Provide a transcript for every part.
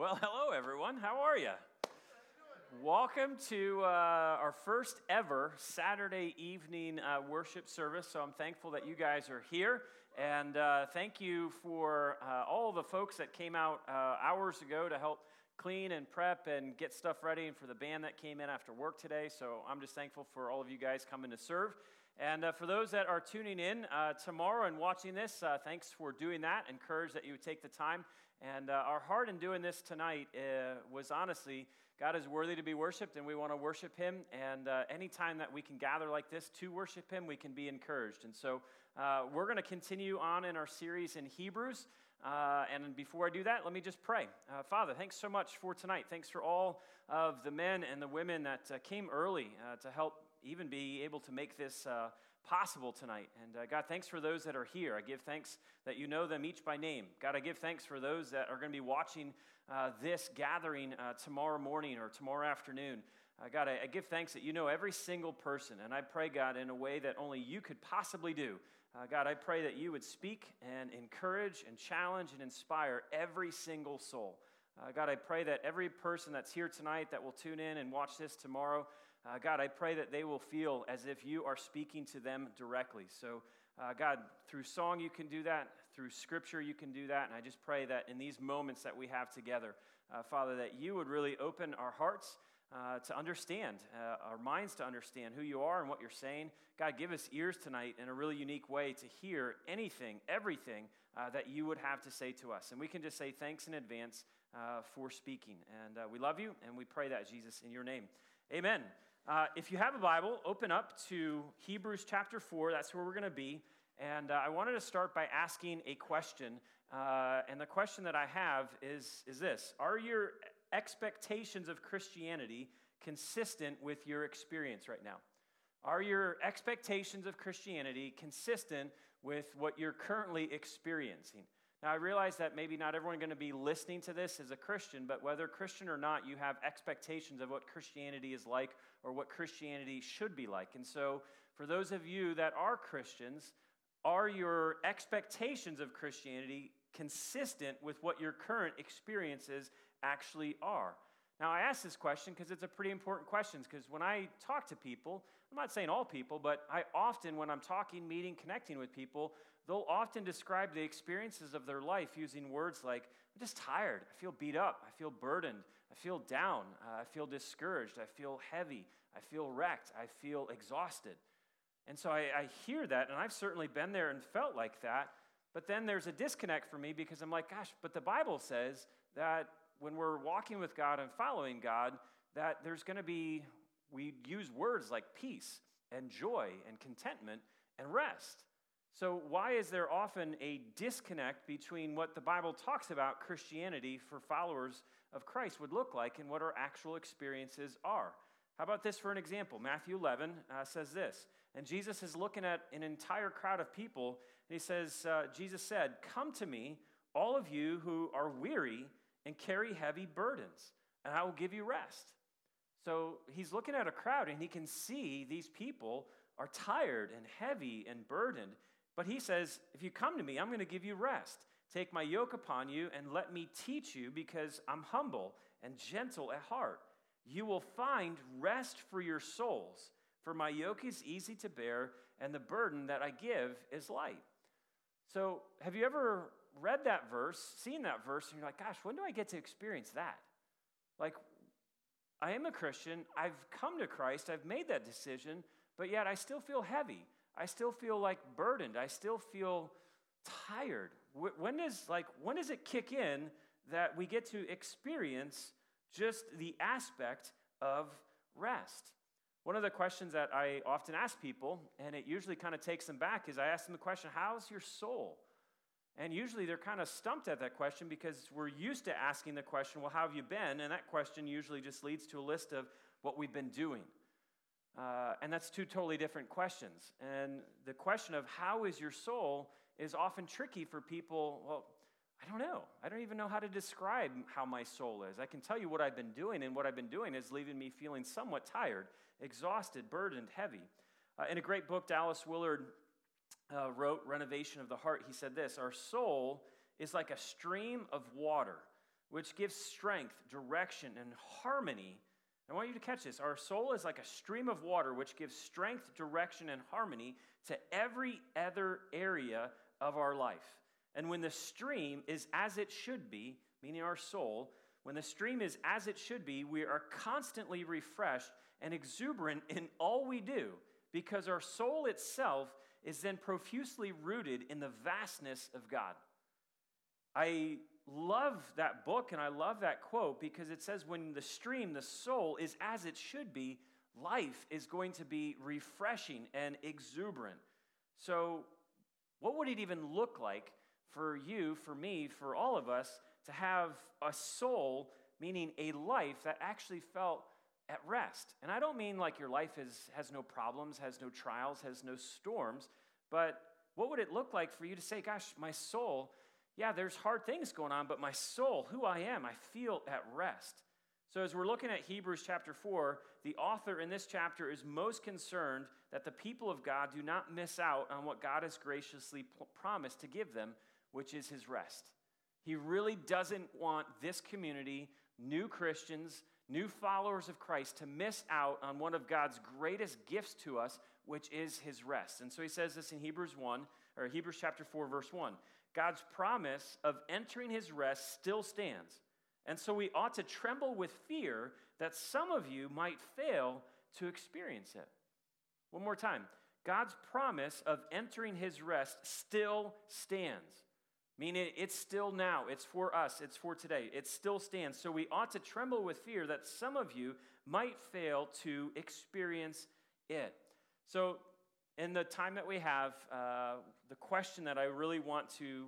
Well, hello, everyone. How are you? Welcome to uh, our first ever Saturday evening uh, worship service. So I'm thankful that you guys are here. And uh, thank you for uh, all the folks that came out uh, hours ago to help clean and prep and get stuff ready, and for the band that came in after work today. So I'm just thankful for all of you guys coming to serve. And uh, for those that are tuning in tomorrow and watching this, thanks for doing that. Encourage that you would take the time and uh, our heart in doing this tonight uh, was honestly, God is worthy to be worshiped, and we want to worship Him. And uh, anytime that we can gather like this to worship Him, we can be encouraged. And so uh, we're going to continue on in our series in Hebrews. Uh, and before I do that, let me just pray. Uh, Father, thanks so much for tonight. Thanks for all of the men and the women that came early to help even be able to make this possible tonight. And uh, God, thanks for those that are here. I give thanks that you know them each by name. God, I give thanks for those that are going to be watching uh, this gathering uh, tomorrow morning or tomorrow afternoon. Uh, God, I, I, give thanks that you know every single person. And I pray, God, in a way that only you could possibly do. Uh, God, I pray that you would speak and encourage and challenge and inspire every single soul. Uh, God, I pray that every person that's here tonight that will tune in and watch this tomorrow, uh, God, I pray that they will feel as if you are speaking to them directly. So, uh, God, through song you can do that, through scripture you can do that, and I just pray that in these moments that we have together, uh, Father, that you would really open our hearts. Uh, to understand, uh, our minds to understand who you are and what you're saying. God, give us ears tonight in a really unique way to hear anything, everything uh, that you would have to say to us. And we can just say thanks in advance for speaking. And we love you, and we pray that, Jesus, in your name. Amen. Uh, if you have a Bible, open up to Hebrews chapter 4. That's where we're going to be. And uh, I wanted to start by asking a question. Uh, and the question that I have is, is this Are your expectations of Christianity consistent with your experience right now? Are your expectations of Christianity consistent with what you're currently experiencing? Now, I realize that maybe not everyone going to be listening to this as a Christian, but whether Christian or not, you have expectations of what Christianity is like or what Christianity should be like. And so, for those of you that are Christians, are your expectations of Christianity consistent with what your current experiences actually are? Now, I ask this question because it's a pretty important question. Because when I talk to people, I'm not saying all people, but I often, when I'm talking, meeting, connecting with people, they'll often describe the experiences of their life using words like, I'm just tired. I feel beat up. I feel burdened. I feel down. Uh, I feel discouraged. I feel heavy. I feel wrecked. I feel exhausted. And so I, I hear that, and I've certainly been there and felt like that. But then there's a disconnect for me because I'm like, gosh, but the Bible says that when we're walking with God and following God, that there's going to be, we use words like peace and joy and contentment and rest. So, why is there often a disconnect between what the Bible talks about Christianity for followers of Christ would look like and what our actual experiences are? How about this for an example? Matthew 11 uh, says this, and Jesus is looking at an entire crowd of people, and he says, uh, Jesus said, Come to me, all of you who are weary and carry heavy burdens, and I will give you rest. So he's looking at a crowd, and he can see these people are tired and heavy and burdened. But he says, If you come to me, I'm going to give you rest. Take my yoke upon you and let me teach you because I'm humble and gentle at heart. You will find rest for your souls, for my yoke is easy to bear and the burden that I give is light. So, have you ever read that verse, seen that verse, and you're like, gosh, when do I get to experience that? Like, I am a Christian, I've come to Christ, I've made that decision, but yet I still feel heavy. I still feel like burdened. I still feel tired. When does like when does it kick in that we get to experience just the aspect of rest? One of the questions that I often ask people, and it usually kind of takes them back, is I ask them the question, How's your soul? And usually they're kind of stumped at that question because we're used to asking the question, Well, how have you been? And that question usually just leads to a list of what we've been doing. Uh, and that's two totally different questions. And the question of how is your soul is often tricky for people. Well, I don't know. I don't even know how to describe how my soul is. I can tell you what I've been doing, and what I've been doing is leaving me feeling somewhat tired, exhausted, burdened, heavy. Uh, in a great book, Dallas Willard uh, wrote, Renovation of the Heart, he said this Our soul is like a stream of water which gives strength, direction, and harmony. I want you to catch this. Our soul is like a stream of water which gives strength, direction, and harmony to every other area of our life. And when the stream is as it should be, meaning our soul, when the stream is as it should be, we are constantly refreshed and exuberant in all we do because our soul itself is then profusely rooted in the vastness of God. I love that book and I love that quote because it says, when the stream, the soul, is as it should be, life is going to be refreshing and exuberant. So, what would it even look like for you, for me, for all of us to have a soul, meaning a life that actually felt at rest? And I don't mean like your life is, has no problems, has no trials, has no storms, but what would it look like for you to say, gosh, my soul yeah, there's hard things going on, but my soul, who I am, I feel at rest. So, as we're looking at Hebrews chapter 4, the author in this chapter is most concerned that the people of God do not miss out on what God has graciously promised to give them, which is his rest. He really doesn't want this community, new Christians, new followers of Christ, to miss out on one of God's greatest gifts to us, which is his rest. And so he says this in Hebrews 1, or Hebrews chapter 4, verse 1. God's promise of entering his rest still stands. And so we ought to tremble with fear that some of you might fail to experience it. One more time. God's promise of entering his rest still stands. Meaning it's still now, it's for us, it's for today, it still stands. So we ought to tremble with fear that some of you might fail to experience it. So in the time that we have, uh, the question that I really want to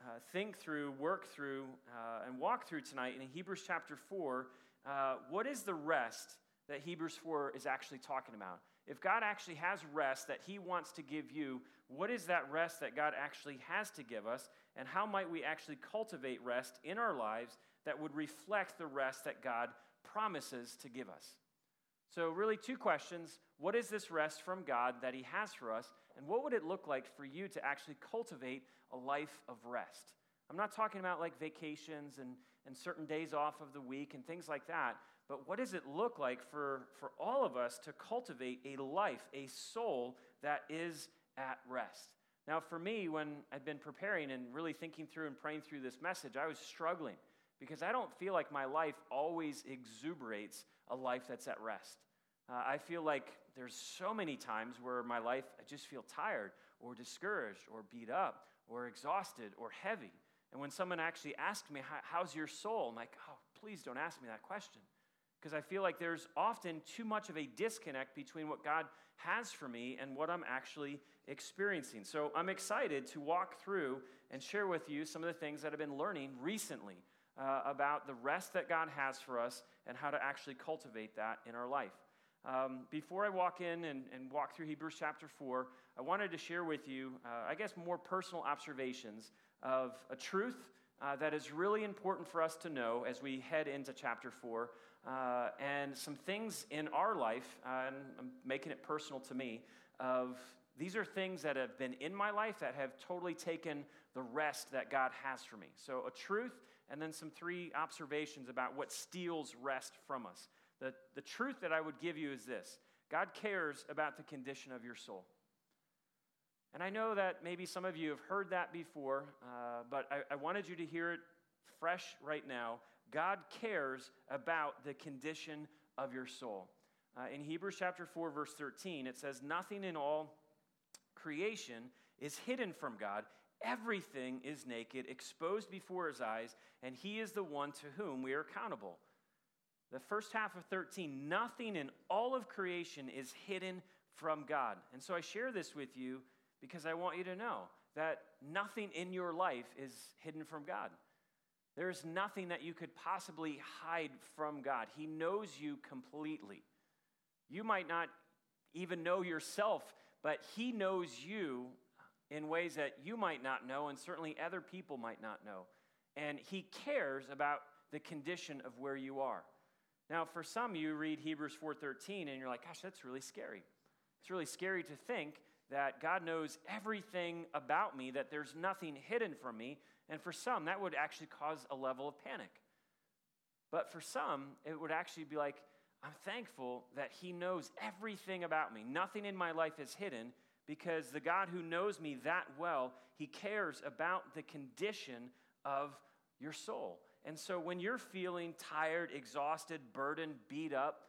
uh, think through, work through, uh, and walk through tonight in Hebrews chapter 4, uh, what is the rest that Hebrews 4 is actually talking about? If God actually has rest that He wants to give you, what is that rest that God actually has to give us? And how might we actually cultivate rest in our lives that would reflect the rest that God promises to give us? So, really, two questions. What is this rest from God that He has for us? And what would it look like for you to actually cultivate a life of rest? I'm not talking about like vacations and, and certain days off of the week and things like that, but what does it look like for, for all of us to cultivate a life, a soul that is at rest? Now, for me, when I've been preparing and really thinking through and praying through this message, I was struggling because I don't feel like my life always exuberates a life that's at rest. Uh, I feel like there's so many times where my life, I just feel tired or discouraged or beat up or exhausted or heavy. And when someone actually asks me, How's your soul? I'm like, Oh, please don't ask me that question. Because I feel like there's often too much of a disconnect between what God has for me and what I'm actually experiencing. So I'm excited to walk through and share with you some of the things that I've been learning recently uh, about the rest that God has for us and how to actually cultivate that in our life. Um, before I walk in and, and, walk through Hebrews chapter 4, I wanted to share with you, uh, I guess, more personal observations of a truth uh, that is really important for us to know as we head into chapter 4, uh, and some things in our life, uh, and I'm making it personal to me, of these are things that have been in my life that have totally taken the rest that God has for me. So, a truth, and then some three observations about what steals rest from us. The, the truth that I would give you is this God cares about the condition of your soul. And I know that maybe some of you have heard that before, uh, but I, I wanted you to hear it fresh right now. God cares about the condition of your soul. Uh, in Hebrews chapter 4, verse 13, it says, Nothing in all creation is hidden from God. Everything is naked, exposed before his eyes, and he is the one to whom we are accountable the first half of 13, nothing in all of creation is hidden from God. And so I share this with you because I want you to know that nothing in your life is hidden from God. There is nothing that you could possibly hide from God. He knows you completely. You might not even know yourself, but He knows you in ways that you might not know, and certainly other people might not know. And He cares about the condition of where you are. Now, for some, you read Hebrews 4:13 and you're like, "Gosh, that's really scary." It's really scary to think that God knows everything about me, that there's nothing hidden from me. And for some, that would actually cause a level of panic. But for some, it would actually be like, I'm thankful that He knows everything about me. Nothing in my life is hidden because the God who knows me that well, He cares about the condition of your soul. And so when you're feeling tired, exhausted, burdened, beat up,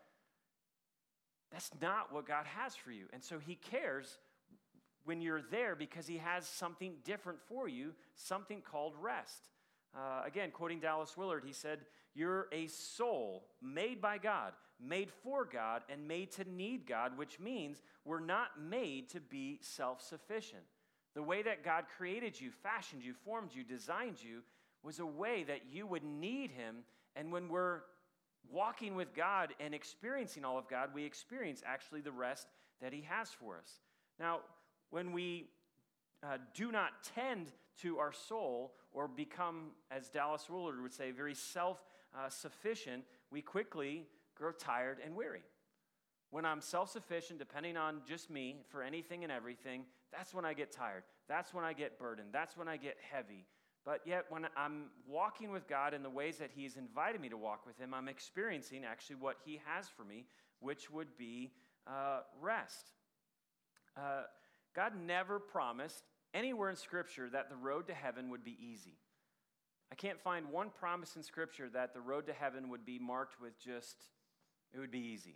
that's not what God has for you. And so He cares when you're there because He has something different for you, something called rest. Uh, again, quoting Dallas Willard, he said, You're a soul made by God, made for God, and made to need God, which means we're not made to be self sufficient. The way that God created you, fashioned you, formed you, designed you was a way that you would need Him. And when we're walking with God and experiencing all of God, we experience actually the rest that He has for us. Now, when we uh, do not tend to our soul or become, as Dallas Willard would say, very self uh, sufficient, we quickly grow tired and weary. When I'm self sufficient, depending on just me for anything and everything, that's when I get tired. That's when I get burdened. That's when I get heavy. But yet, when I'm walking with God in the ways that He's invited me to walk with Him, I'm experiencing actually what He has for me, which would be uh, rest. Uh, God never promised anywhere in Scripture that the road to heaven would be easy. I can't find one promise in Scripture that the road to heaven would be marked with just, it would be easy.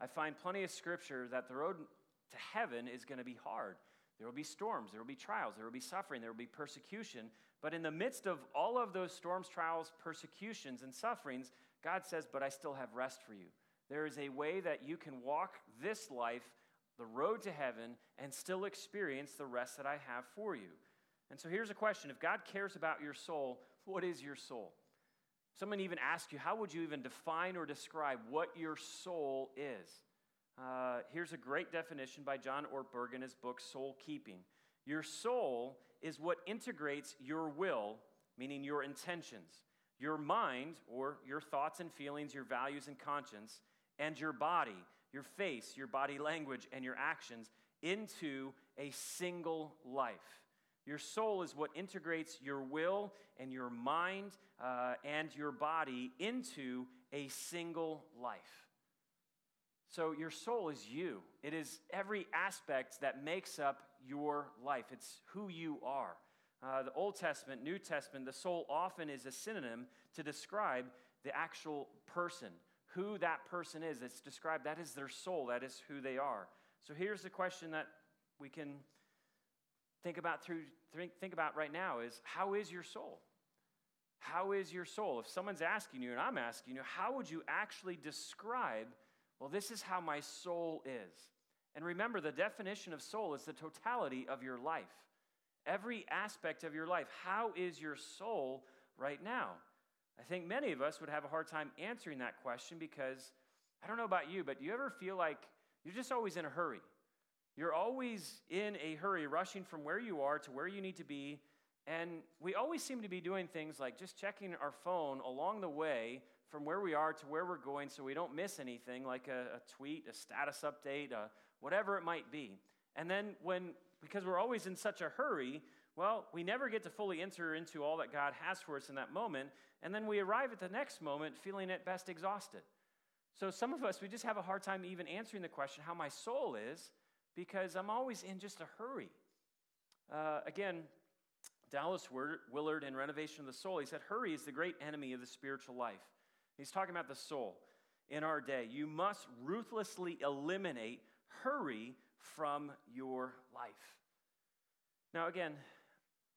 I find plenty of Scripture that the road to heaven is going to be hard. There will be storms, there will be trials, there will be suffering, there will be persecution. But in the midst of all of those storms, trials, persecutions, and sufferings, God says, But I still have rest for you. There is a way that you can walk this life the road to heaven and still experience the rest that I have for you. And so here's a question If God cares about your soul, what is your soul? Someone even asked you, how would you even define or describe what your soul is? Uh, here's a great definition by John Ortberg in his book, Soul Keeping. Your soul is what integrates your will, meaning your intentions, your mind, or your thoughts and feelings, your values and conscience, and your body, your face, your body language, and your actions into a single life. Your soul is what integrates your will and your mind uh, and your body into a single life. So, your soul is you. It is every aspect that makes up your life, it's who you are. Uh, the Old Testament, New Testament, the soul often is a synonym to describe the actual person, who that person is. It's described, that is their soul, that is who they are. So here's the question that we can think about through think, about right now is how is your soul? How is your soul? If someone's asking you, and I'm asking you, how would you actually describe, well, this is how my soul is? And remember, the definition of soul is the totality of your life. Every aspect of your life. How is your soul right now? I think many of us would have a hard time answering that question because I don't know about you, but do you ever feel like you're just always in a hurry? You're always in a hurry, rushing from where you are to where you need to be. And we always seem to be doing things like just checking our phone along the way from where we are to where we're going so we don't miss anything, like a, a tweet, a status update, a, whatever it might be. And then when, because we're always in such a hurry, well, we never get to fully enter into all that God has for us in that moment. And then we arrive at the next moment feeling at best exhausted. So some of us, we just have a hard time even answering the question how my soul is because I'm always in just a hurry. Uh, again, Dallas Willard in Renovation of the Soul, he said, Hurry is the great enemy of the spiritual life. He's talking about the soul in our day. You must ruthlessly eliminate hurry from your life. Now, again,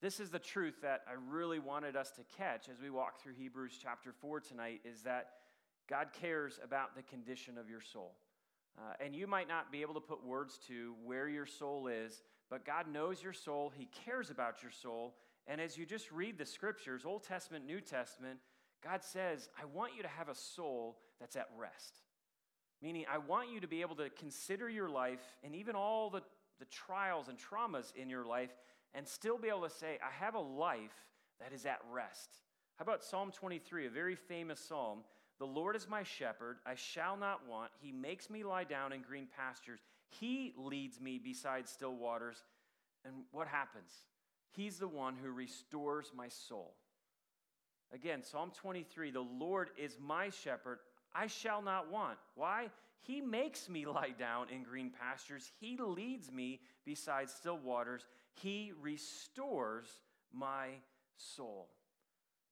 this is the truth that I really wanted us to catch as we walk through Hebrews chapter 4 tonight is that God cares about the condition of your soul. Uh, and you might not be able to put words to where your soul is, but God knows your soul. He cares about your soul. And as you just read the scriptures, Old Testament, New Testament, God says, I want you to have a soul that's at rest. Meaning, I want you to be able to consider your life and even all the, the trials and traumas in your life and still be able to say, I have a life that is at rest. How about Psalm 23, a very famous psalm? The Lord is my shepherd, I shall not want. He makes me lie down in green pastures. He leads me beside still waters. And what happens? He's the one who restores my soul. Again, Psalm 23 The Lord is my shepherd, I shall not want. Why? He makes me lie down in green pastures, He leads me beside still waters, He restores my soul.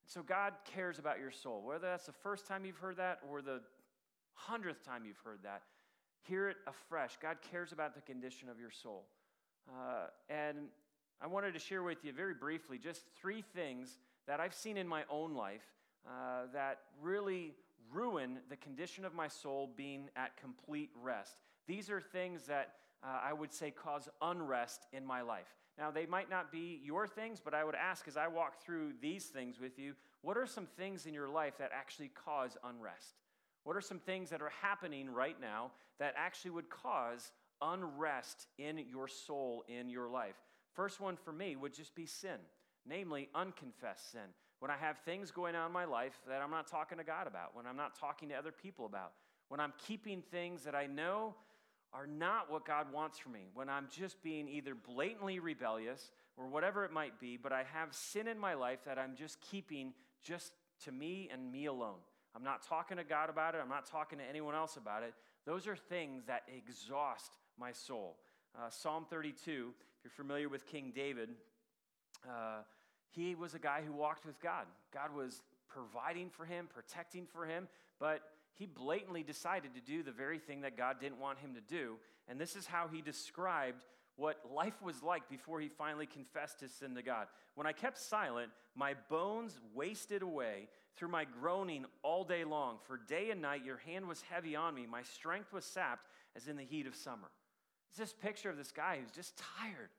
So God cares about your soul. Whether that's the first time you've heard that or the hundredth time you've heard that, hear it afresh. God cares about the condition of your soul. Uh, and I wanted to share with you very briefly just three things that I've seen in my own life uh, that really ruin the condition of my soul being at complete rest. These are things that uh, I would say cause unrest in my life. Now, they might not be your things, but I would ask as I walk through these things with you, what are some things in your life that actually cause unrest? What are some things that are happening right now that actually would cause unrest in your soul, in your life? First one for me would just be sin, namely unconfessed sin. When I have things going on in my life that I'm not talking to God about, when I'm not talking to other people about, when I'm keeping things that I know are not what God wants for me, when I'm just being either blatantly rebellious or whatever it might be, but I have sin in my life that I'm just keeping just to me and me alone. I'm not talking to God about it, I'm not talking to anyone else about it. Those are things that exhaust my soul. Uh, Psalm 32, if you're familiar with King David, uh, he was a guy who walked with God. God was providing for him, protecting for him, but he blatantly decided to do the very thing that God didn't want him to do. And this is how he described what life was like before he finally confessed his sin to God. When I kept silent, my bones wasted away through my groaning all day long. For day and night your hand was heavy on me. My strength was sapped as in the heat of summer. It's this picture of this guy who's just tired.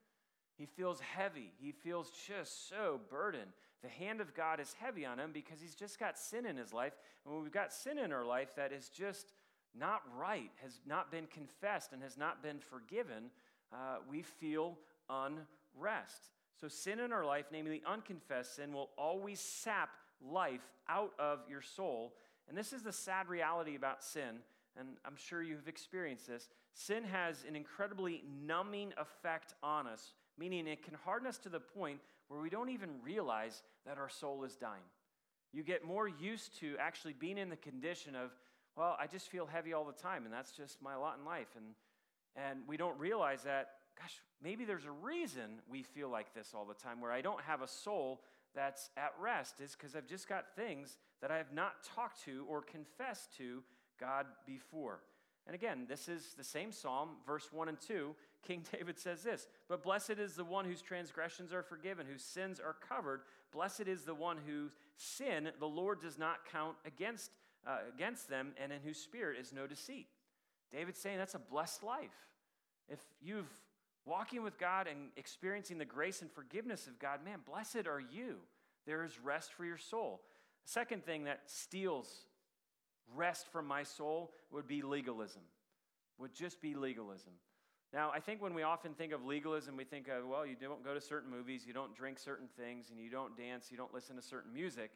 He feels heavy. He feels just so burdened. The hand of God is heavy on him because he's just got sin in his life. And when we've got sin in our life that is just not right, has not been confessed, and has not been forgiven, uh, we feel unrest. So, sin in our life, namely unconfessed sin, will always sap life out of your soul. And this is the sad reality about sin, and I'm sure you've experienced this. Sin has an incredibly numbing effect on us, meaning it can harden us to the point where we don't even realize that our soul is dying. You get more used to actually being in the condition of, well, I just feel heavy all the time, and that's just my lot in life. And, and we don't realize that, gosh, maybe there's a reason we feel like this all the time, where I don't have a soul that's at rest, is because I've just got things that I have not talked to or confessed to God before. And again, this is the same psalm, verse 1 and 2. King David says this But blessed is the one whose transgressions are forgiven, whose sins are covered. Blessed is the one whose sin the Lord does not count against, uh, against them, and in whose spirit is no deceit. David's saying that's a blessed life. If you've walking with God and experiencing the grace and forgiveness of God, man, blessed are you. There is rest for your soul. Second thing that steals rest from my soul would be legalism, would just be legalism. Now, I think when we often think of legalism, we think of, well, you don't go to certain movies, you don't drink certain things, and you don't dance, you don't listen to certain music.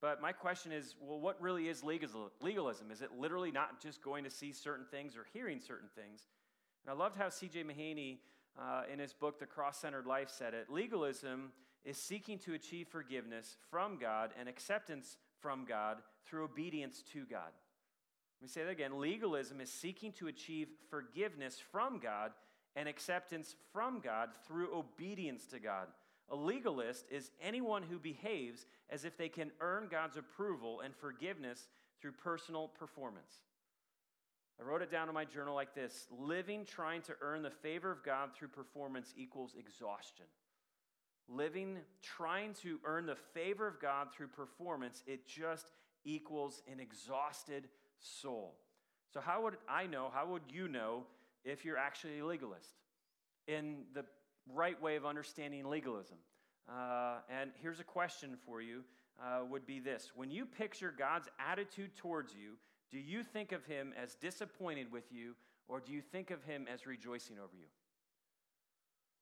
But my question is, well, what really is legalism? Is it literally not just going to see certain things or hearing certain things? And I loved how C.J. Mahaney, uh, in his book, The Cross Centered Life, said it. Legalism is seeking to achieve forgiveness from God and acceptance from God through obedience to God. Let me say that again. Legalism is seeking to achieve forgiveness from God and acceptance from God through obedience to God. A legalist is anyone who behaves as if they can earn God's approval and forgiveness through personal performance. I wrote it down in my journal like this Living trying to earn the favor of God through performance equals exhaustion. Living trying to earn the favor of God through performance, it just equals an exhausted soul. So, how would I know, how would you know if you're actually a legalist? In the right way of understanding legalism. Uh, and here's a question for you uh, would be this When you picture God's attitude towards you, do you think of him as disappointed with you, or do you think of him as rejoicing over you?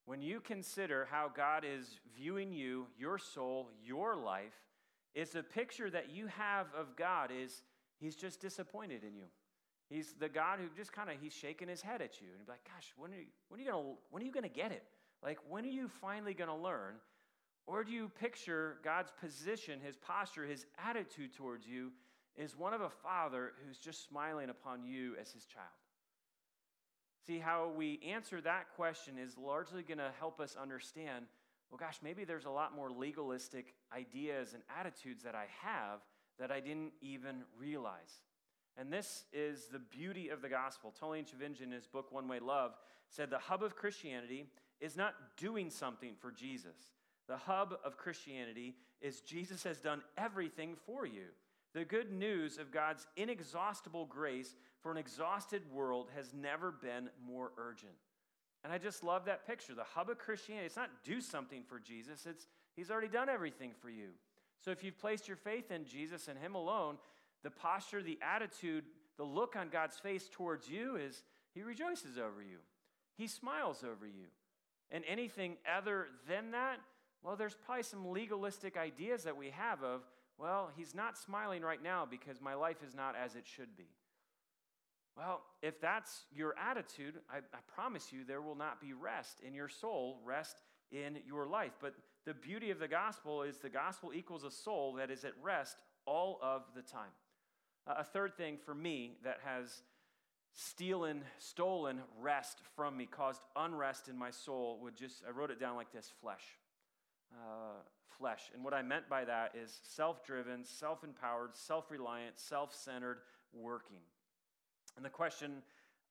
When you consider how God is viewing you, your soul, your life, is a picture that you have of God is he's just disappointed in you. He's the God who just kind of he's shaking his head at you and be like, "Gosh, when are you when are you gonna when are you gonna get it? Like when are you finally gonna learn Or do you picture God's position, his posture, his attitude towards you is one of a father who's just smiling upon you as his child? See, how we answer that question is largely going to help us understand well, gosh, maybe there's a lot more legalistic ideas and attitudes that I have that I didn't even realize. And this is the beauty of the gospel. Tullian Tchividjian, in his book One Way Love, said the hub of Christianity is not doing something for Jesus. The hub of Christianity is Jesus has done everything for you. The good news of God's inexhaustible grace for an exhausted world has never been more urgent. And I just love that picture. The hub of Christianity, it's not do something for Jesus, it's He's already done everything for you. So if you've placed your faith in Jesus and Him alone, the posture, the attitude, the look on God's face towards you is He rejoices over you, He smiles over you. And anything other than that, well, there's probably some legalistic ideas that we have of, well, He's not smiling right now because my life is not as it should be. Well, if that's your attitude, I, I, promise you there will not be rest in your soul, rest in your life. But the beauty of the gospel is the gospel equals a soul that is at rest all of the time. Uh, a third thing for me that has stealen, stolen rest from me, caused unrest in my soul, would just, I wrote it down like this flesh. Uh, flesh. And what I meant by that is self driven, self empowered, self reliant, self centered working. And the question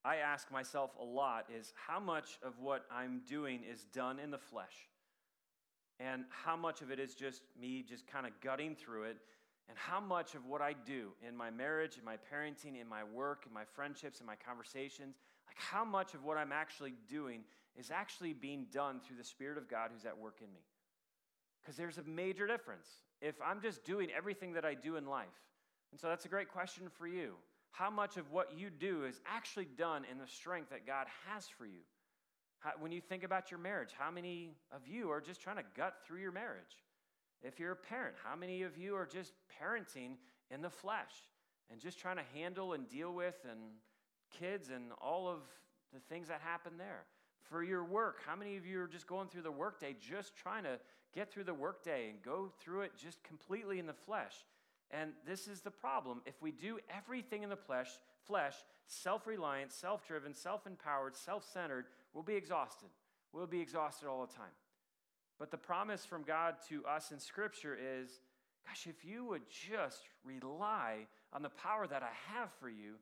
I ask myself a lot is how much of what I'm doing is done in the flesh? And how much of it is just me just kind of gutting through it? And how much of what I do in my marriage, in my parenting, in my work, in my friendships, in my conversations, like how much of what I'm actually doing is actually being done through the Spirit of God who's at work in me? Because there's a major difference. If I'm just doing everything that I do in life, and so that's a great question for you how much of what you do is actually done in the strength that God has for you. How, when you think about your marriage, how many of you are just trying to gut through your marriage? If you're a parent, how many of you are just parenting in the flesh and just trying to handle and deal with and kids and all of the things that happen there? For your work, how many of you are just going through the workday just trying to get through the workday and go through it just completely in the flesh? And this is the problem. If we do everything in the flesh, flesh self reliant, self driven, we'll be exhausted. We'll be exhausted all the time. But the promise from God to us in Scripture is gosh, if you would just rely on the power that I have for you,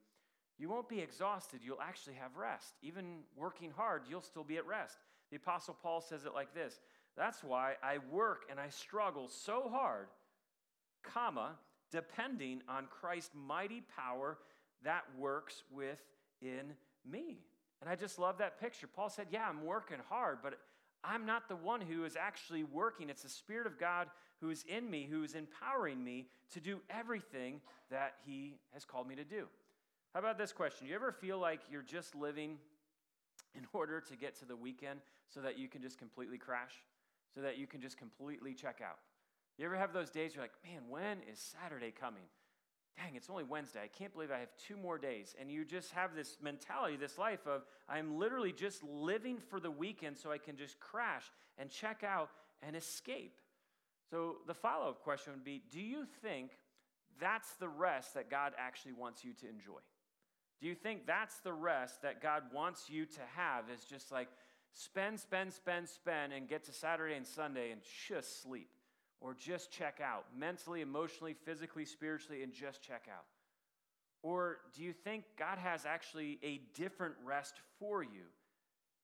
you won't be exhausted. You'll actually have rest. Even working hard, you'll still be at rest. The Apostle Paul says it like this That's why I work and I struggle so hard, comma, depending on Christ's mighty power that works within me. And I just love that picture. Paul said, Yeah, I'm working hard, but I'm not the one who is actually working. It's the Spirit of God who is in me, who is empowering me to do everything that He has called me to do. How about this question? Do You ever feel like you're just living in order to get to the weekend so that you can just completely crash, so that you can just completely check out? You ever have those days you're like, man, when is Saturday coming? Dang, it's only Wednesday. I can't believe I have two more days. And you just have this mentality, this life of, I'm literally just living for the weekend so I can just crash and check out and escape. So the follow up question would be Do you think that's the rest that God actually wants you to enjoy? Do you think that's the rest that God wants you to have is just like spend, spend, spend, spend, and get to Saturday and Sunday and just sleep? Or just check out mentally, emotionally, physically, spiritually, and just check out? Or do you think God has actually a different rest for you?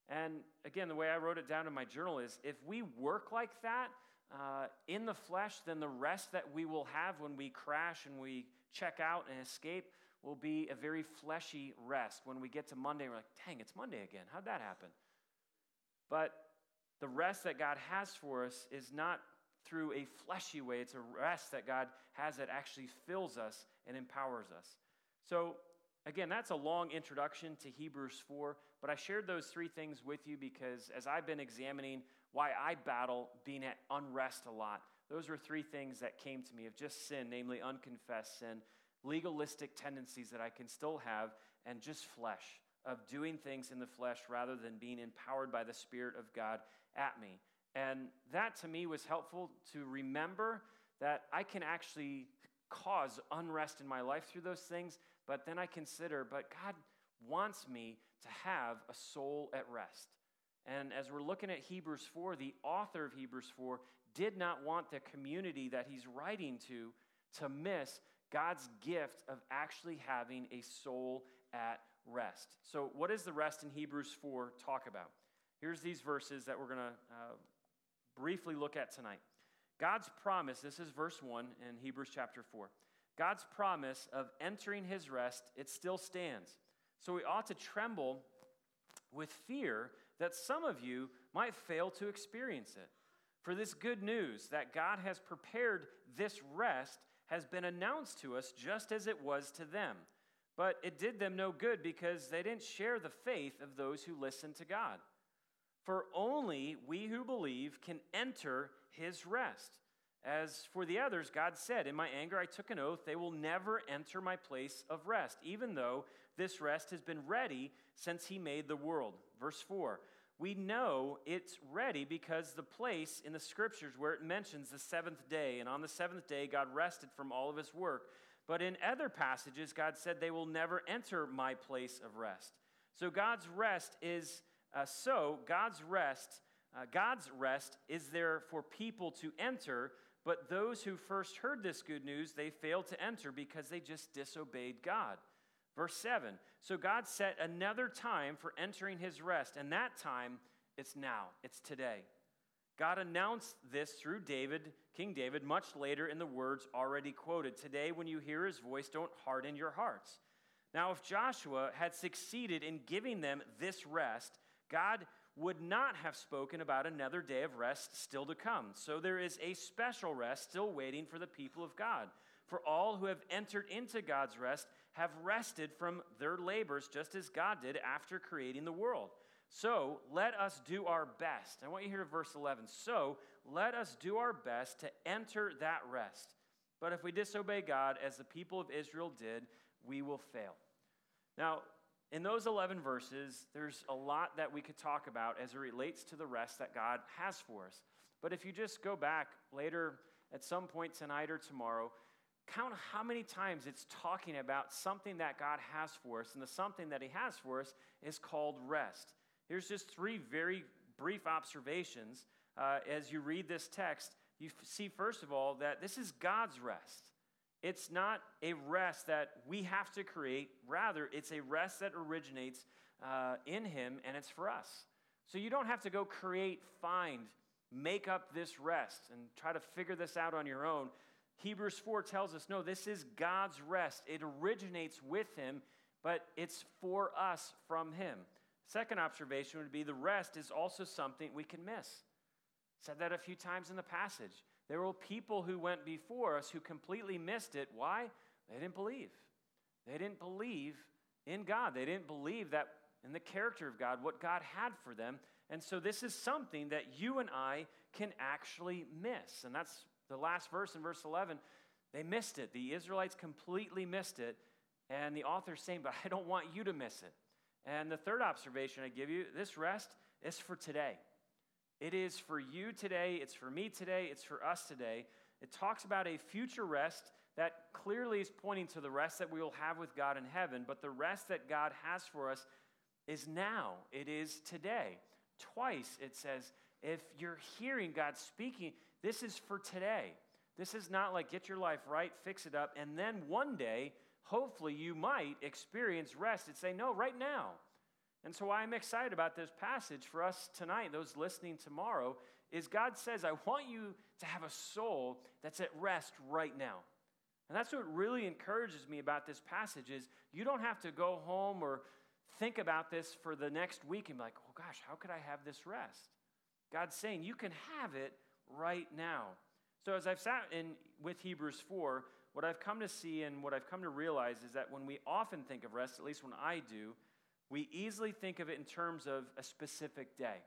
And again, the way I wrote it down in my journal is if we work like that uh, in the flesh, then the rest that we will have when we crash and we check out and escape will be a very fleshy rest. When we get to Monday, we're like, dang, it's Monday again. How'd that happen? But the rest that God has for us is not through a fleshy way. It's a rest that God has that actually fills us and empowers us. So, again, that's a long introduction to Hebrews 4, but I shared those three things with you because as I've been examining why I battle being at unrest a lot, those were three things that came to me of just sin, namely unconfessed sin, legalistic tendencies that I can still have, and just flesh, of doing things in the flesh rather than being empowered by the Spirit of God at me. And that to me was helpful to remember that I can actually cause unrest in my life through those things, but then I consider, but God wants me to have a soul at rest. And as we're looking at Hebrews 4, the author of Hebrews 4 did not want the community that he's writing to to miss God's gift of actually having a soul at rest. So, what does the rest in Hebrews 4 talk about? Here's these verses that we're going to uh, briefly look at tonight. God's promise, this is verse 1 in Hebrews chapter 4. God's promise of entering his rest, it still stands. So we ought to tremble with fear that some of you might fail to experience it. For this good news that God has prepared this rest has been announced to us just as it was to them. But it did them no good because they didn't share the faith of those who listened to God. For only we who believe can enter his rest. As for the others, God said, In my anger I took an oath, they will never enter my place of rest, even though this rest has been ready since he made the world. Verse 4 We know it's ready because the place in the scriptures where it mentions the seventh day, and on the seventh day God rested from all of his work. But in other passages, God said, They will never enter my place of rest. So God's rest is uh, so, God's rest, uh, God's rest is there for people to enter, but those who first heard this good news, they failed to enter because they just disobeyed God. Verse 7 So God set another time for entering his rest, and that time, it's now, it's today. God announced this through David, King David, much later in the words already quoted. Today, when you hear his voice, don't harden your hearts. Now, if Joshua had succeeded in giving them this rest, God would not have spoken about another day of rest still to come. So there is a special rest still waiting for the people of God. For all who have entered into God's rest have rested from their labors just as God did after creating the world. So let us do our best. I want you to hear verse 11. So let us do our best to enter that rest. But if we disobey God as the people of Israel did, we will fail. Now, in those 11 verses, there's a lot that we could talk about as it relates to the rest that God has for us. But if you just go back later at some point tonight or tomorrow, count how many times it's talking about something that God has for us. And the something that He has for us is called rest. Here's just three very brief observations. Uh, as you read this text, you see, first of all, that this is God's rest. It's not a rest that we have to create. Rather, it's a rest that originates uh, in Him and it's for us. So you don't have to go create, find, make up this rest and try to figure this out on your own. Hebrews 4 tells us no, this is God's rest. It originates with Him, but it's for us from Him. Second observation would be the rest is also something we can miss. Said that a few times in the passage. There were people who went before us who completely missed it. Why? They didn't believe. They didn't believe in God. They didn't believe that in the character of God, what God had for them. And so this is something that you and I can actually miss. And that's the last verse in verse 11. They missed it. The Israelites completely missed it. And the author's saying, But I don't want you to miss it. And the third observation I give you this rest is for today. It is for you today, it's for me today, it's for us today. It talks about a future rest that clearly is pointing to the rest that we will have with God in heaven, but the rest that God has for us is now, it is today. Twice it says, if you're hearing God speaking, this is for today. This is not like get your life right, fix it up, and then one day, hopefully, you might experience rest and say, no, right now. And so, why I'm excited about this passage for us tonight, those listening tomorrow, is God says, I want you to have a soul that's at rest right now. And that's what really encourages me about this passage is you don't have to go home or think about this for the next week and be like, oh gosh, how could I have this rest? God's saying you can have it right now. So as I've sat in with Hebrews 4, what I've come to see and what I've come to realize is that when we often think of rest, at least when I do, we easily think of it in terms of a specific day.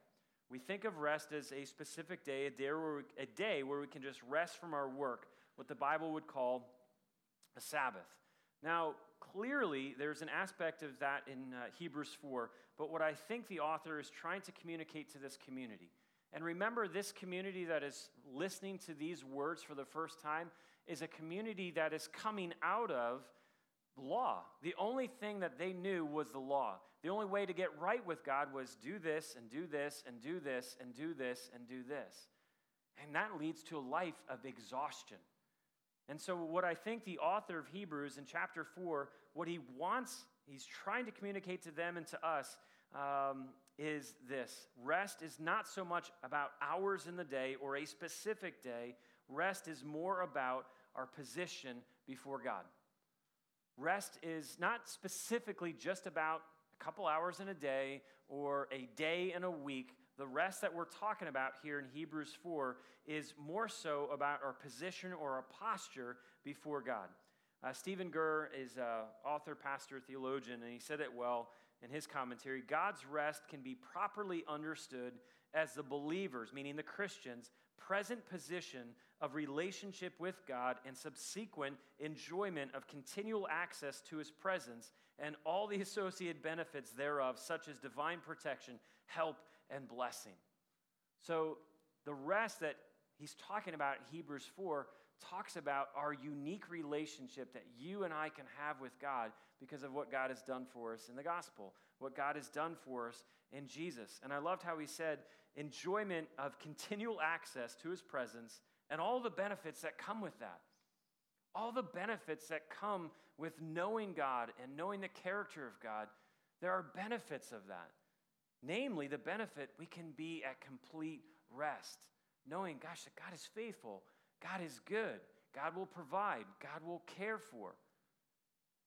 We think of rest as a specific day, a day where we, a day where we can just rest from our work, what the Bible would call a Sabbath. Now, clearly, there's an aspect of that in uh, Hebrews 4, but what I think the author is trying to communicate to this community And remember, this community that is listening to these words for the first time is a community that is coming out of law. The only thing that they knew was the law. The only way to get right with God was do this and do this and do this and do this and do this. And that leads to a life of exhaustion. And so, what I think the author of Hebrews in chapter 4, what he wants, he's trying to communicate to them and to us, um, is this rest is not so much about hours in the day or a specific day, rest is more about our position before God. Rest is not specifically just about couple hours in a day or a day in a week. The rest that we're talking about here in Hebrews 4 is more so about our position or our posture before God. Uh, Stephen Gurr is an author, pastor, theologian, and he said it well in his commentary God's rest can be properly understood as the believers, meaning the Christians, present position of relationship with God and subsequent enjoyment of continual access to his presence and all the associated benefits thereof, such as divine protection, help, and blessing. So, the rest that he's talking about Hebrews 4 talks about our unique relationship that you and I can have with God because of what God has done for us in the gospel, what God has done for us in Jesus. And I loved how he said, enjoyment of continual access to his presence and all the benefits that come with that. All the benefits that come with knowing God and knowing the character of God, there are benefits of that. Namely, the benefit we can be at complete rest, knowing, gosh, that God is faithful, God is good, God will provide, God will care for.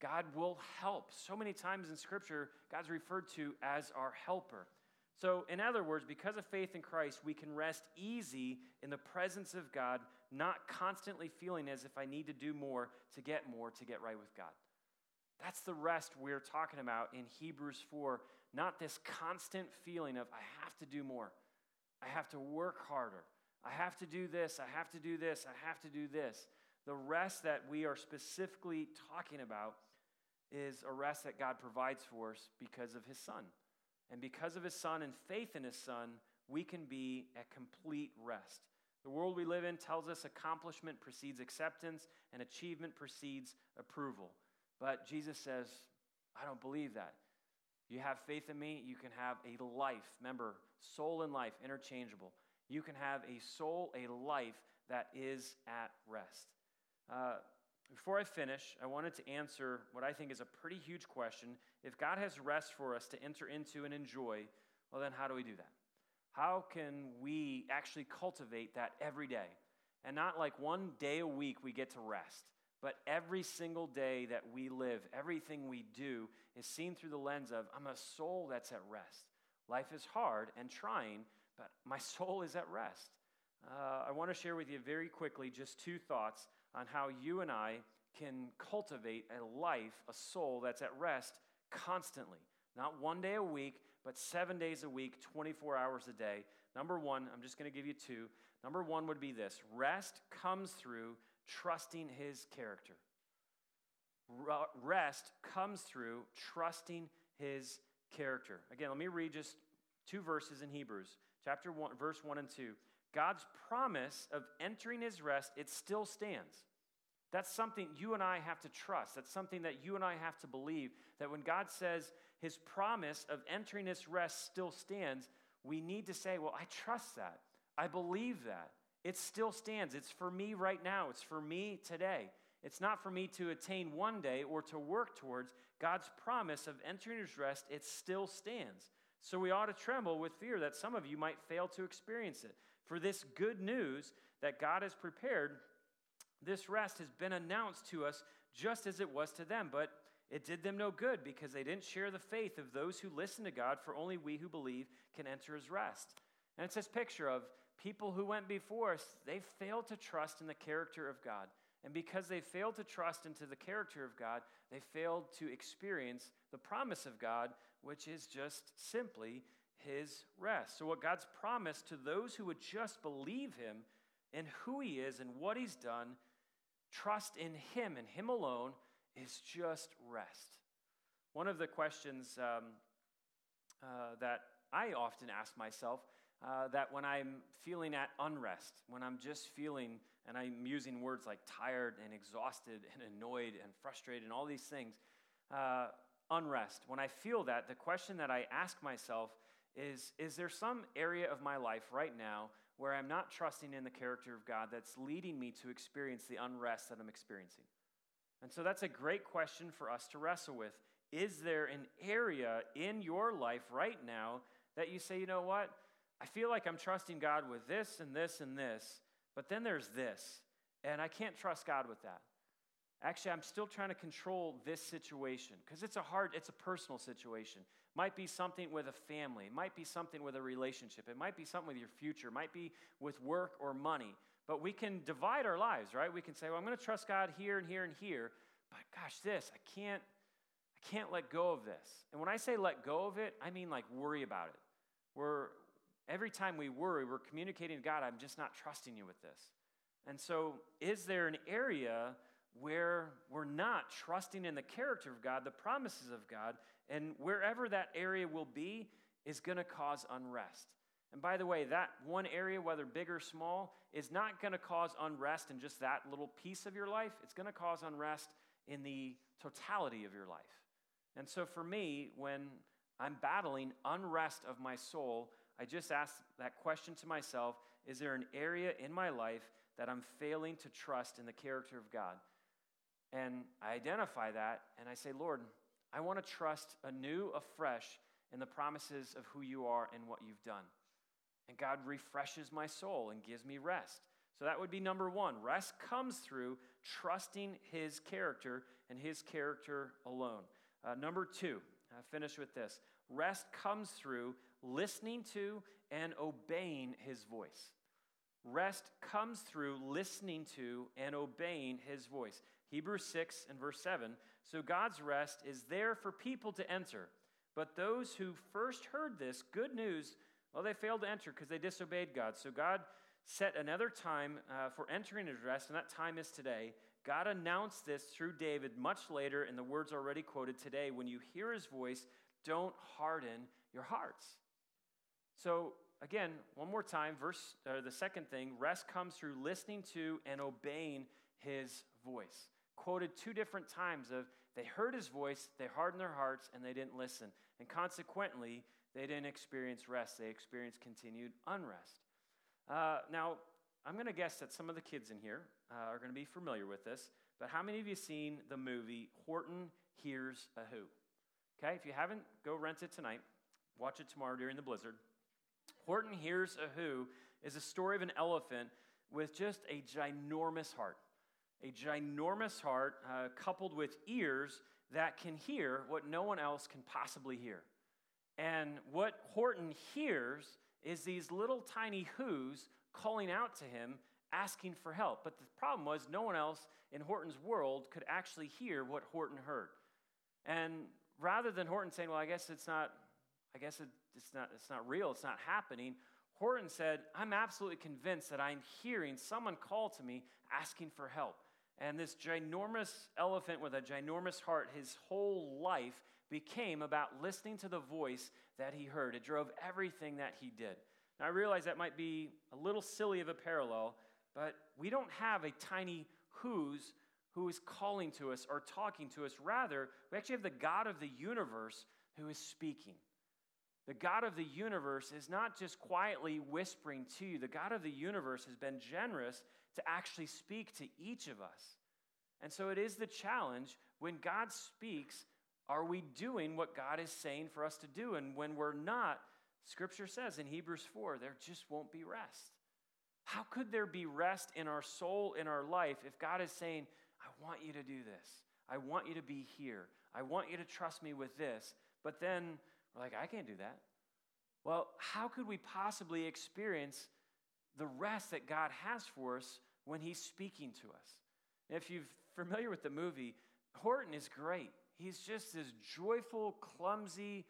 God will help. So many times in Scripture, God's referred to as our helper. So, in other words, because of faith in Christ, we can rest easy in the presence of God, not constantly feeling as if I need to do more to get more to get right with God. That's the rest we're talking about in Hebrews 4, not this constant feeling of I have to do more, I have to work harder, I have to do this, I have to do this, I have to do this. The rest that we are specifically talking about is a rest that God provides for us because of His Son. And because of His Son and faith in His Son, we can be at complete rest. The world we live in tells us accomplishment precedes acceptance and achievement precedes approval. But Jesus says, I don't believe that. You have faith in me, you can have a life. Remember, soul and life, interchangeable. You can have a soul, a life that is at rest. Uh, before I finish, I wanted to answer what I think is a pretty huge question. If God has rest for us to enter into and enjoy, well, then how do we do that? How can we actually cultivate that every day? And not like one day a week we get to rest, but every single day that we live, everything we do is seen through the lens of I'm a soul that's at rest. Life is hard and trying, but my soul is at rest. Uh, I want to share with you very quickly just two thoughts on how you and I can cultivate a life, a soul that's at rest constantly. Not one day a week, but seven days a week, 24 hours a day. Number one, I'm just going to give you two. Number one would be this rest comes through trusting his character. Rest comes through trusting his character. Again, let me read just two verses in Hebrews, chapter 1, verse 1 and 2. God's promise of entering his rest, it still stands. That's something you and I have to trust. That's something that you and I have to believe that when God says his promise of entering his rest still stands, we need to say, Well, I trust that. I believe that. It still stands. It's for me right now. It's for me today. It's not for me to attain one day or to work towards. God's promise of entering his rest, it still stands. So we ought to tremble with fear that some of you might fail to experience it. For this good news that God has prepared, this rest has been announced to us just as it was to them, but it did them no good because they didn't share the faith of those who listen to God, for only we who believe can enter his rest. And it's this picture of people who went before us, they failed to trust in the character of God. And because they failed to trust into the character of God, they failed to experience the promise of God, which is just simply his rest. So, what God's promised to those who would just believe him and who he is and what he's done, trust in him and him alone, is just rest. One of the questions um, uh, that I often ask myself uh, that when I'm feeling at unrest, when I'm just feeling, and I'm using words like tired and exhausted and annoyed and frustrated and all these things, uh, unrest, when I feel that, the question that I ask myself is Is there some area of my life right now where I'm not trusting in the character of God that's leading me to experience the unrest that I'm experiencing? And so that's a great question for us to wrestle with. Is there an area in your life right now that you say, you know what? I feel like I'm trusting God with this and this and this, but then there's this, and I can't trust God with that. Actually, I'm still trying to control this situation because it's a hard, it's a personal situation. Might be something with a family, it might be something with a relationship, it might be something with your future, it might be with work or money. But we can divide our lives, right? We can say, well, I'm going to trust God here and here and here, but gosh, this, I can't, I can't let go of this. And when I say let go of it, I mean like worry about it. We're, every time we worry, we're communicating to God, I'm just not trusting you with this. And so, is there an area where we're not trusting in the character of God, the promises of God, and wherever that area will be is going to cause unrest? And by the way, that one area, whether big or small, is not going to cause unrest in just that little piece of your life. It's going to cause unrest in the totality of your life. And so for me, when I'm battling unrest of my soul, I just ask that question to myself Is there an area in my life that I'm failing to trust in the character of God? And I identify that and I say, Lord, I want to trust anew, afresh in the promises of who you are and what you've done. And God refreshes my soul and gives me rest. So that would be number one. Rest comes through trusting his character and his character alone. Uh, number two, I finish with this rest comes through listening to and obeying his voice. Rest comes through listening to and obeying his voice. Hebrews 6 and verse 7. So God's rest is there for people to enter. But those who first heard this good news, well, they failed to enter because they disobeyed God. So God set another time uh, for entering his rest, and that time is today. God announced this through David much later in the words already quoted today. When you hear his voice, don't harden your hearts. So, again, one more time, verse, uh, the second thing rest comes through listening to and obeying his voice quoted two different times of they heard his voice, they hardened their hearts, and they didn't listen. And consequently, they didn't experience rest. They experienced continued unrest. Uh, now, I'm going to guess that some of the kids in here uh, are going to be familiar with this, but how many of you seen the movie Horton Hears a Who? Okay, if you haven't, go rent it tonight. Watch it tomorrow during the blizzard. Horton Hears a Who is a story of an elephant with just a ginormous heart a ginormous heart uh, coupled with ears that can hear what no one else can possibly hear. And what Horton hears is these little tiny who's calling out to him, asking for help. But the problem was, no one else in Horton's world could actually hear what Horton heard. And rather than Horton saying, Well, I guess it's not, I guess it's not, it's not real, it's not happening, Horton said, I'm absolutely convinced that I'm hearing someone call to me asking for help. And this ginormous elephant with a ginormous heart, his whole life became about listening to the voice that he heard. It drove everything that he did. Now, I realize that might be a little silly of a parallel, but we don't have a tiny who's who is calling to us or talking to us. Rather, we actually have the God of the universe who is speaking. The God of the universe is not just quietly whispering to you, the God of the universe has been generous to actually speak to each of us. And so it is the challenge when God speaks, are we doing what God is saying for us to do? And when we're not, Scripture says in Hebrews 4, there just won't be rest. How could there be rest in our soul, in our life, if God is saying, I want you to do this? I want you to be here. I want you to trust me with this. But then we're like, I can't do that. Well, how could we possibly experience the rest that God has for us when He's speaking to us. If you're familiar with the movie, Horton is great. He's just this joyful, clumsy,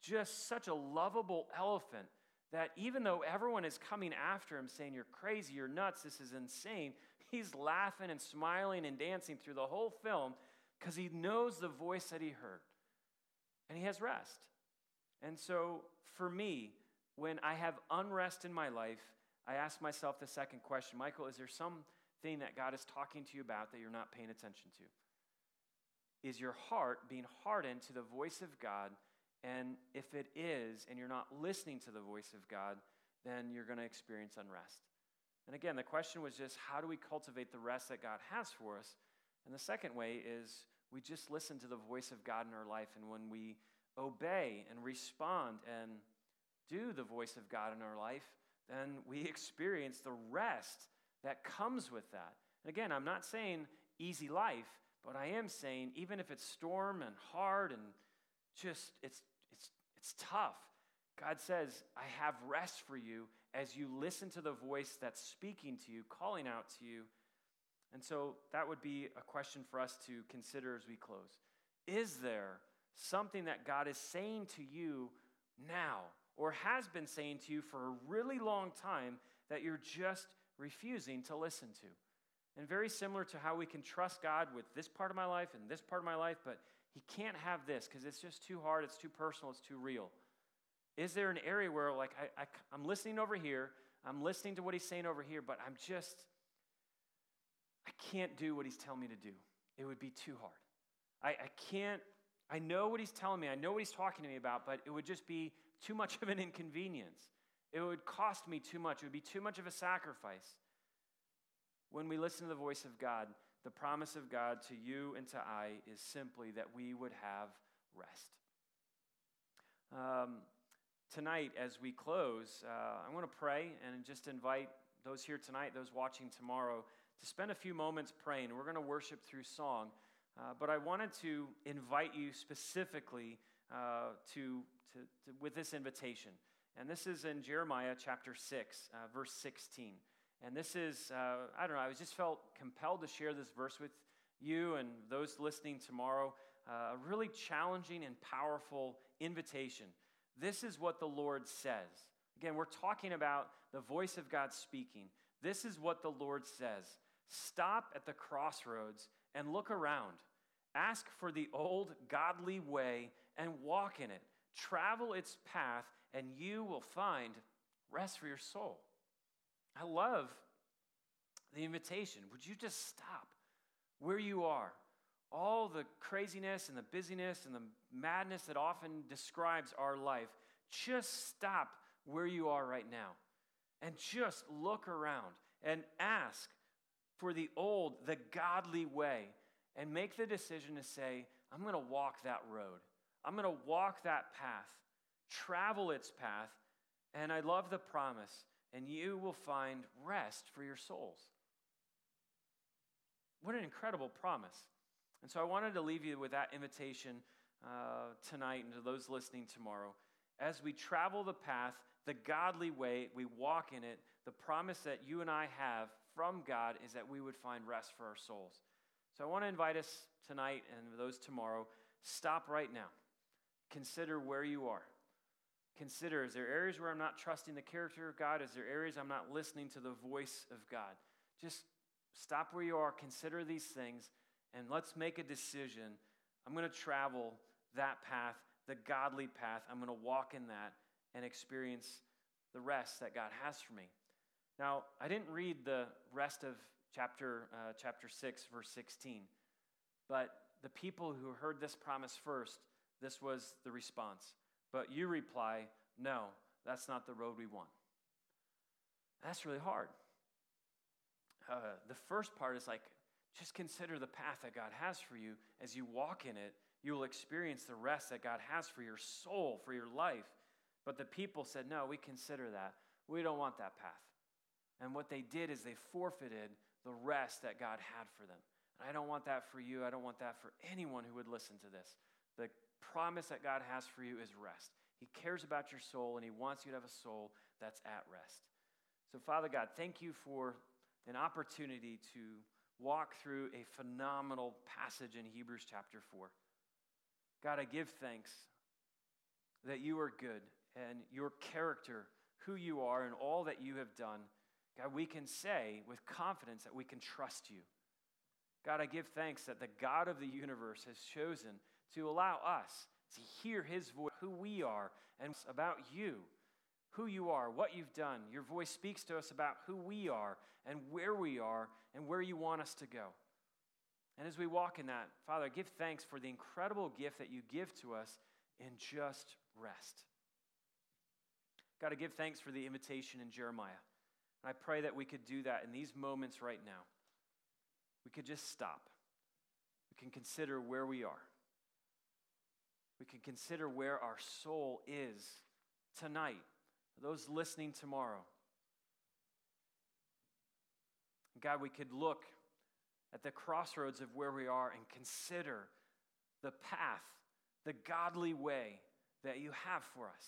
just such a lovable elephant that even though everyone is coming after him saying, You're crazy, you're nuts, this is insane, he's laughing and smiling and dancing through the whole film because he knows the voice that he heard. And he has rest. And so for me, when I have unrest in my life, I ask myself the second question Michael, is there something that God is talking to you about that you're not paying attention to? Is your heart being hardened to the voice of God? And if it is, and you're not listening to the voice of God, then you're going to experience unrest. And again, the question was just how do we cultivate the rest that God has for us? And the second way is we just listen to the voice of God in our life. And when we obey and respond and do the voice of God in our life, then we experience the rest that comes with that. And again, I'm not saying easy life, but I am saying even if it's storm and hard and just it's it's it's tough. God says, I have rest for you as you listen to the voice that's speaking to you, calling out to you. And so that would be a question for us to consider as we close. Is there something that God is saying to you now or has been saying to you for a really long time that you're just refusing to listen to? And very similar to how we can trust God with this part of my life and this part of my life, but He can't have this because it's just too hard, it's too personal, it's too real. Is there an area where, like, I, I, I'm listening over here, I'm listening to what He's saying over here, but I'm just, I can't do what He's telling me to do? It would be too hard. I, I can't, I know what He's telling me, I know what He's talking to me about, but it would just be too much of an inconvenience. It would cost me too much, it would be too much of a sacrifice. When we listen to the voice of God, the promise of God to you and to I is simply that we would have rest. Um, tonight, as we close, uh, I want to pray and just invite those here tonight, those watching tomorrow, to spend a few moments praying. We're going to worship through song, uh, but I wanted to invite you specifically uh, to, to, to, with this invitation. And this is in Jeremiah chapter 6, uh, verse 16. And this is, uh, I don't know, I just felt compelled to share this verse with you and those listening tomorrow. Uh, a really challenging and powerful invitation. This is what the Lord says. Again, we're talking about the voice of God speaking. This is what the Lord says Stop at the crossroads and look around. Ask for the old godly way and walk in it. Travel its path, and you will find rest for your soul. I love the invitation. Would you just stop where you are? All the craziness and the busyness and the madness that often describes our life, just stop where you are right now and just look around and ask for the old, the godly way, and make the decision to say, I'm going to walk that road. I'm going to walk that path, travel its path, and I love the promise and you will find rest for your souls. What an incredible promise. And so I wanted to leave you with that invitation uh, tonight and to those listening tomorrow. As we travel the path, the godly way, we walk in it, the promise that you and I have from God is that we would find rest for our souls. So I want to invite us tonight and those tomorrow, stop right now. Consider where you are. Consider is there areas where I'm not trusting the character of God? Is there areas I'm not listening to the voice of God? Just stop where you are, consider these things, and let's make a decision. I'm going to travel that path, the godly path. I'm going to walk in that and experience the rest that God has for me. Now, I didn't read the rest of chapter, uh, chapter 6, verse 16, but the people who heard this promise first, this was the response. But you reply, no, that's not the road we want. That's really hard. Uh, the first part is like, just consider the path that God has for you. As you walk in it, you will experience the rest that God has for your soul, for your life. But the people said, no, we consider that. We don't want that path. And what they did is they forfeited the rest that God had for them. And I don't want that for you. I don't want that for anyone who would listen to this. The promise that God has for you is rest. He cares about your soul and He wants you to have a soul that's at rest. So, Father God, thank you for an opportunity to walk through a phenomenal passage in Hebrews chapter 4. God, I give thanks that you are good and your character, who you are, and all that you have done. God, we can say with confidence that we can trust you. God, I give thanks that the God of the universe has chosen to allow us to hear his voice, who we are, and about you. who you are, what you've done. Your voice speaks to us about who we are and where we are and where you want us to go. And as we walk in that, Father, give thanks for the incredible gift that you give to us in just rest. God, to give thanks for the invitation in Jeremiah. And I pray that we could do that in these moments right now. We could just stop. We can consider where we are. We can consider where our soul is tonight, those listening tomorrow. God, we could look at the crossroads of where we are and consider the path, the godly way that you have for us.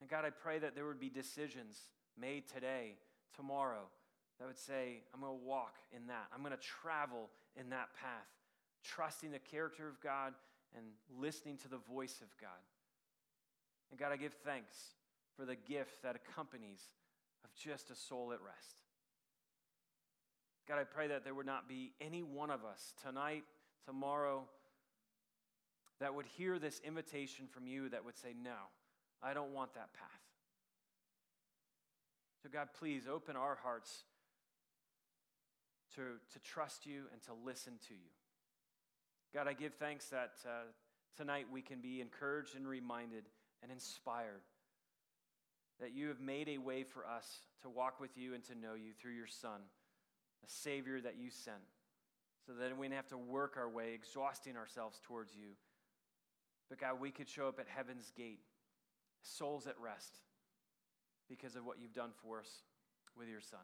And God, I pray that there would be decisions made today, tomorrow, that would say, I'm going to walk in that. I'm going to travel in that path, trusting the character of God and listening to the voice of God. And God, I give thanks for the gift that accompanies of just a soul at rest. God, I pray that there would not be any one of us tonight, tomorrow, that would hear this invitation from you that would say, No, I don't want that path. So, God, please open our hearts to, to trust you and to listen to you. God, I give thanks that uh, tonight we can be encouraged and reminded and inspired that you have made a way for us to walk with you and to know you through your Son, the Savior that you sent, so that we didn't have to work our way, exhausting ourselves towards you. But God, we could show up at heaven's gate, souls at rest, because of what you've done for us with your Son.